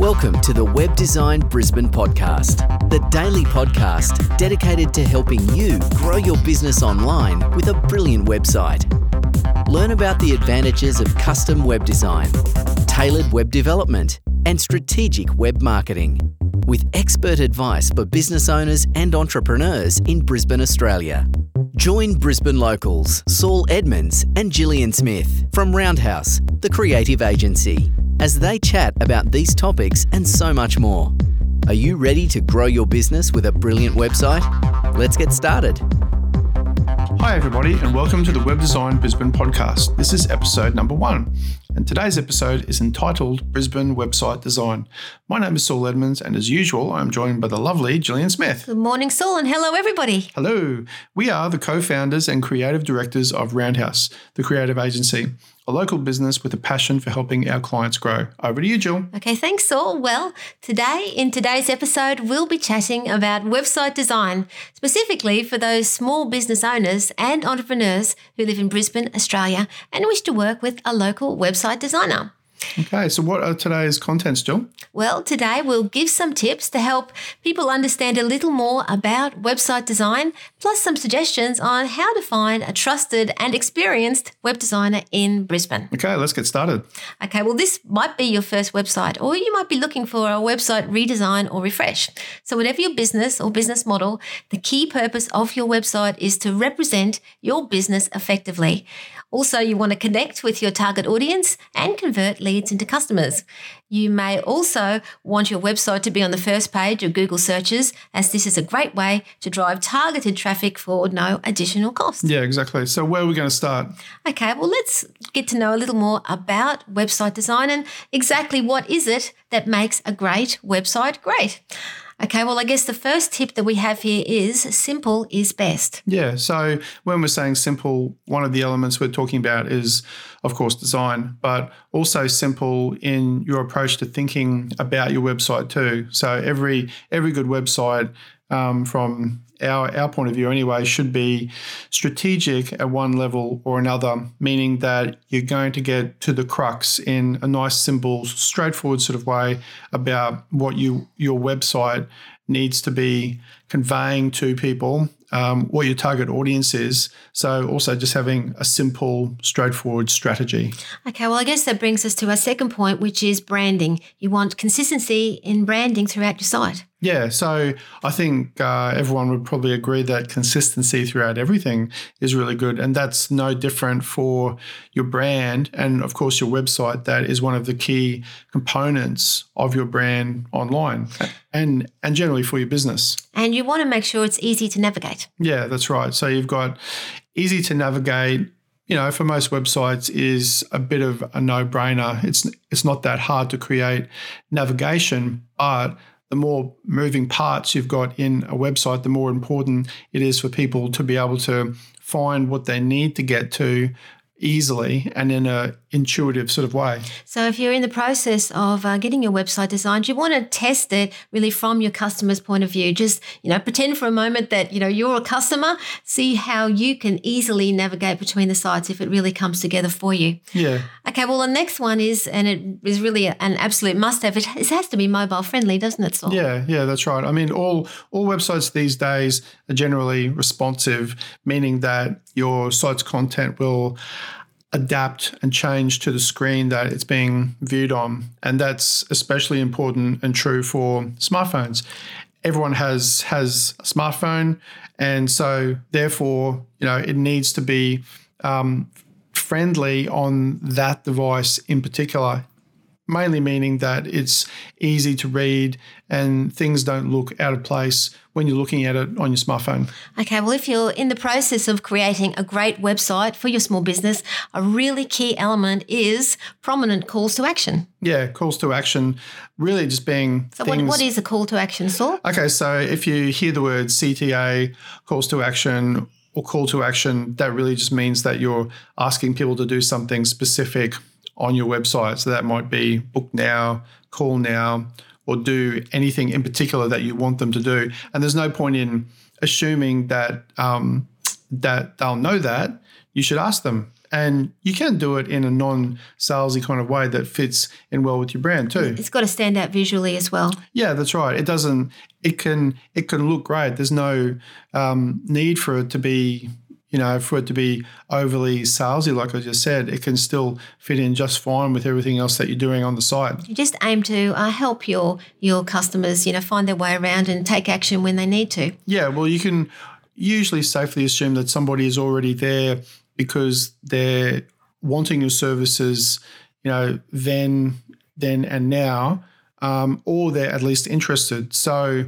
Welcome to the Web Design Brisbane podcast, the daily podcast dedicated to helping you grow your business online with a brilliant website. Learn about the advantages of custom web design, tailored web development, and strategic web marketing with expert advice for business owners and entrepreneurs in Brisbane, Australia. Join Brisbane locals Saul Edmonds and Gillian Smith from Roundhouse, the creative agency, as they chat about these topics and so much more. Are you ready to grow your business with a brilliant website? Let's get started. Hi, everybody, and welcome to the Web Design Brisbane podcast. This is episode number one, and today's episode is entitled Brisbane Website Design. My name is Saul Edmonds, and as usual, I'm joined by the lovely Gillian Smith. Good morning, Saul, and hello, everybody. Hello. We are the co founders and creative directors of Roundhouse, the creative agency a local business with a passion for helping our clients grow. Over to you, Jill. Okay, thanks, Saul. Well, today, in today's episode, we'll be chatting about website design, specifically for those small business owners and entrepreneurs who live in Brisbane, Australia, and wish to work with a local website designer. Okay, so what are today's contents, Jill? Well, today we'll give some tips to help people understand a little more about website design, plus some suggestions on how to find a trusted and experienced web designer in Brisbane. Okay, let's get started. Okay, well, this might be your first website, or you might be looking for a website redesign or refresh. So, whatever your business or business model, the key purpose of your website is to represent your business effectively. Also, you want to connect with your target audience and convert leads into customers. You may also want your website to be on the first page of Google searches, as this is a great way to drive targeted traffic for no additional cost. Yeah, exactly. So, where are we going to start? Okay, well, let's get to know a little more about website design and exactly what is it that makes a great website great. Okay, well, I guess the first tip that we have here is simple is best. Yeah. So when we're saying simple, one of the elements we're talking about is, of course, design, but also simple in your approach to thinking about your website too. So every every good website um, from our, our point of view anyway, should be strategic at one level or another, meaning that you're going to get to the crux in a nice, simple, straightforward sort of way about what you your website needs to be conveying to people, um, what your target audience is. So, also just having a simple, straightforward strategy. Okay, well, I guess that brings us to our second point, which is branding. You want consistency in branding throughout your site. Yeah, so I think uh, everyone would probably agree that consistency throughout everything is really good. And that's no different for your brand and, of course, your website. That is one of the key components of your brand online and, and generally for your business. And you want to make sure it's easy to navigate. Yeah, that's right. So you've got easy to navigate you know, for most websites is a bit of a no-brainer. It's it's not that hard to create navigation, but the more moving parts you've got in a website, the more important it is for people to be able to find what they need to get to easily and in a intuitive sort of way. So if you're in the process of uh, getting your website designed, you want to test it really from your customer's point of view. Just, you know, pretend for a moment that, you know, you're a customer, see how you can easily navigate between the sites if it really comes together for you. Yeah. Okay, well the next one is and it is really an absolute must have. It has to be mobile friendly, doesn't it, Saul? Yeah, yeah, that's right. I mean all all websites these days are generally responsive, meaning that your site's content will adapt and change to the screen that it's being viewed on. And that's especially important and true for smartphones. Everyone has has a smartphone, and so therefore, you know, it needs to be um, friendly on that device in particular mainly meaning that it's easy to read and things don't look out of place when you're looking at it on your smartphone. Okay, well, if you're in the process of creating a great website for your small business, a really key element is prominent calls to action. Yeah, calls to action, really just being. So, what, what is a call to action, Saul? Okay, so if you hear the word CTA, calls to action, or call to action, that really just means that you're asking people to do something specific on your website. So that might be book now, call now, or do anything in particular that you want them to do. And there's no point in assuming that um, that they'll know that. You should ask them And you can do it in a non salesy kind of way that fits in well with your brand too. It's got to stand out visually as well. Yeah, that's right. It doesn't. It can. It can look great. There's no um, need for it to be you know, for it to be overly salesy, like I just said, it can still fit in just fine with everything else that you're doing on the site. You just aim to uh, help your your customers, you know, find their way around and take action when they need to. Yeah, well, you can usually safely assume that somebody is already there because they're wanting your services, you know, then, then, and now, um, or they're at least interested. So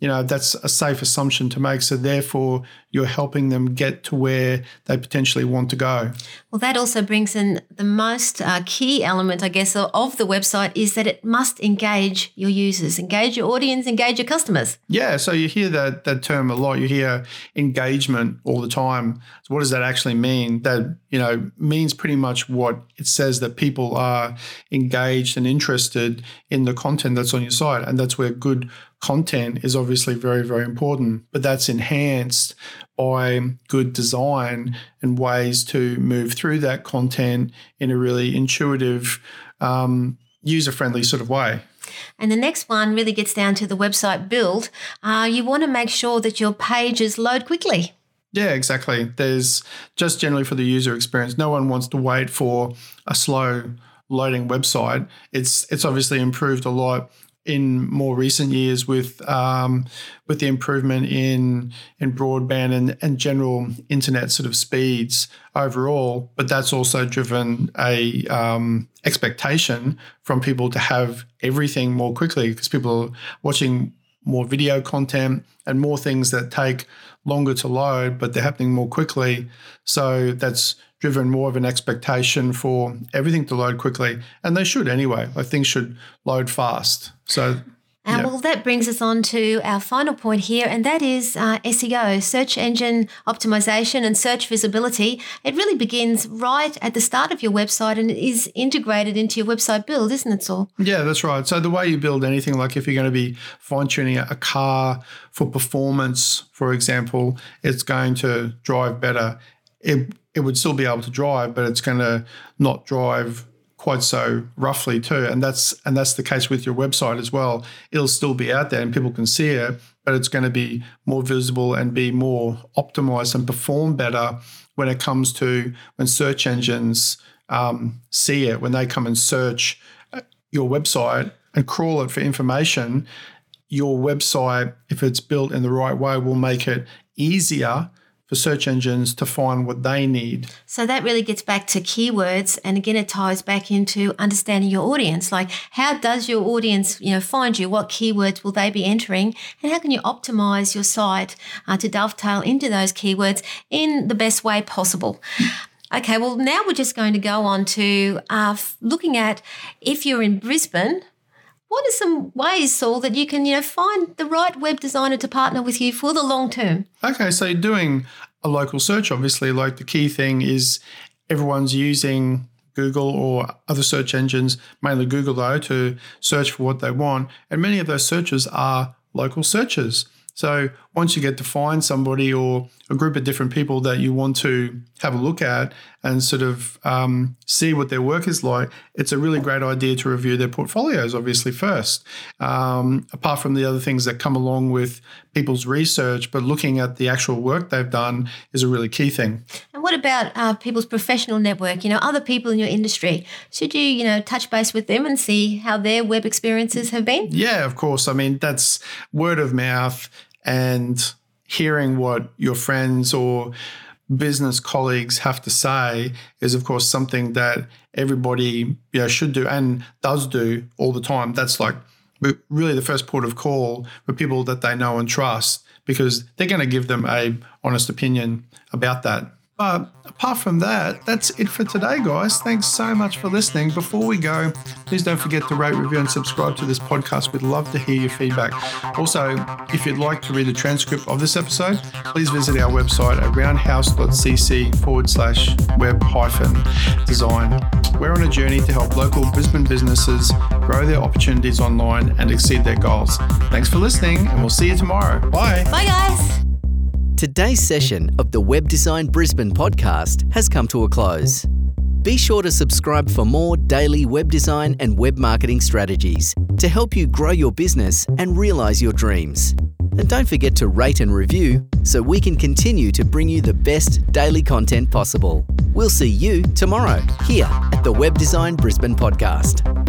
you know that's a safe assumption to make so therefore you're helping them get to where they potentially want to go. Well that also brings in the most uh, key element i guess of the website is that it must engage your users engage your audience engage your customers. Yeah so you hear that that term a lot. You hear engagement all the time. So what does that actually mean? That you know means pretty much what it says that people are engaged and interested in the content that's on your site. And that's where good content is obviously very, very important, but that's enhanced by good design and ways to move through that content in a really intuitive, um, user friendly sort of way. And the next one really gets down to the website build. Uh, you want to make sure that your pages load quickly. Yeah, exactly. There's just generally for the user experience, no one wants to wait for a slow loading website. It's it's obviously improved a lot in more recent years with um, with the improvement in in broadband and, and general internet sort of speeds overall, but that's also driven a um, expectation from people to have everything more quickly because people are watching more video content and more things that take longer to load, but they're happening more quickly. So that's driven more of an expectation for everything to load quickly, and they should anyway. Like things should load fast. So. Uh, yeah. Well, that brings us on to our final point here, and that is uh, SEO, search engine optimization and search visibility. It really begins right at the start of your website and is integrated into your website build, isn't it, Saul? Yeah, that's right. So, the way you build anything, like if you're going to be fine tuning a car for performance, for example, it's going to drive better. It it would still be able to drive, but it's going to not drive quite so roughly too. And that's and that's the case with your website as well. It'll still be out there and people can see it, but it's going to be more visible and be more optimized and perform better when it comes to when search engines um, see it when they come and search uh, your website and crawl it for information. Your website, if it's built in the right way, will make it easier for search engines to find what they need. So that really gets back to keywords and again it ties back into understanding your audience. Like how does your audience, you know, find you? What keywords will they be entering? And how can you optimize your site uh, to dovetail into those keywords in the best way possible? Okay, well, now we're just going to go on to uh, looking at if you're in Brisbane, what are some ways, Saul, that you can, you know, find the right web designer to partner with you for the long term? Okay, so doing a local search, obviously, like the key thing is everyone's using Google or other search engines, mainly Google though, to search for what they want. And many of those searches are local searches. So once you get to find somebody or a group of different people that you want to have a look at and sort of um, see what their work is like, it's a really great idea to review their portfolios, obviously, first. Um, apart from the other things that come along with people's research, but looking at the actual work they've done is a really key thing. And what about uh, people's professional network? You know, other people in your industry. Should you, you know, touch base with them and see how their web experiences have been? Yeah, of course. I mean, that's word of mouth and hearing what your friends or business colleagues have to say is of course something that everybody you know, should do and does do all the time. That's like really the first port of call for people that they know and trust because they're going to give them a honest opinion about that but apart from that, that's it for today, guys. Thanks so much for listening. Before we go, please don't forget to rate, review, and subscribe to this podcast. We'd love to hear your feedback. Also, if you'd like to read the transcript of this episode, please visit our website at roundhouse.cc forward slash web hyphen design. We're on a journey to help local Brisbane businesses grow their opportunities online and exceed their goals. Thanks for listening, and we'll see you tomorrow. Bye. Bye, guys. Today's session of the Web Design Brisbane podcast has come to a close. Be sure to subscribe for more daily web design and web marketing strategies to help you grow your business and realize your dreams. And don't forget to rate and review so we can continue to bring you the best daily content possible. We'll see you tomorrow here at the Web Design Brisbane podcast.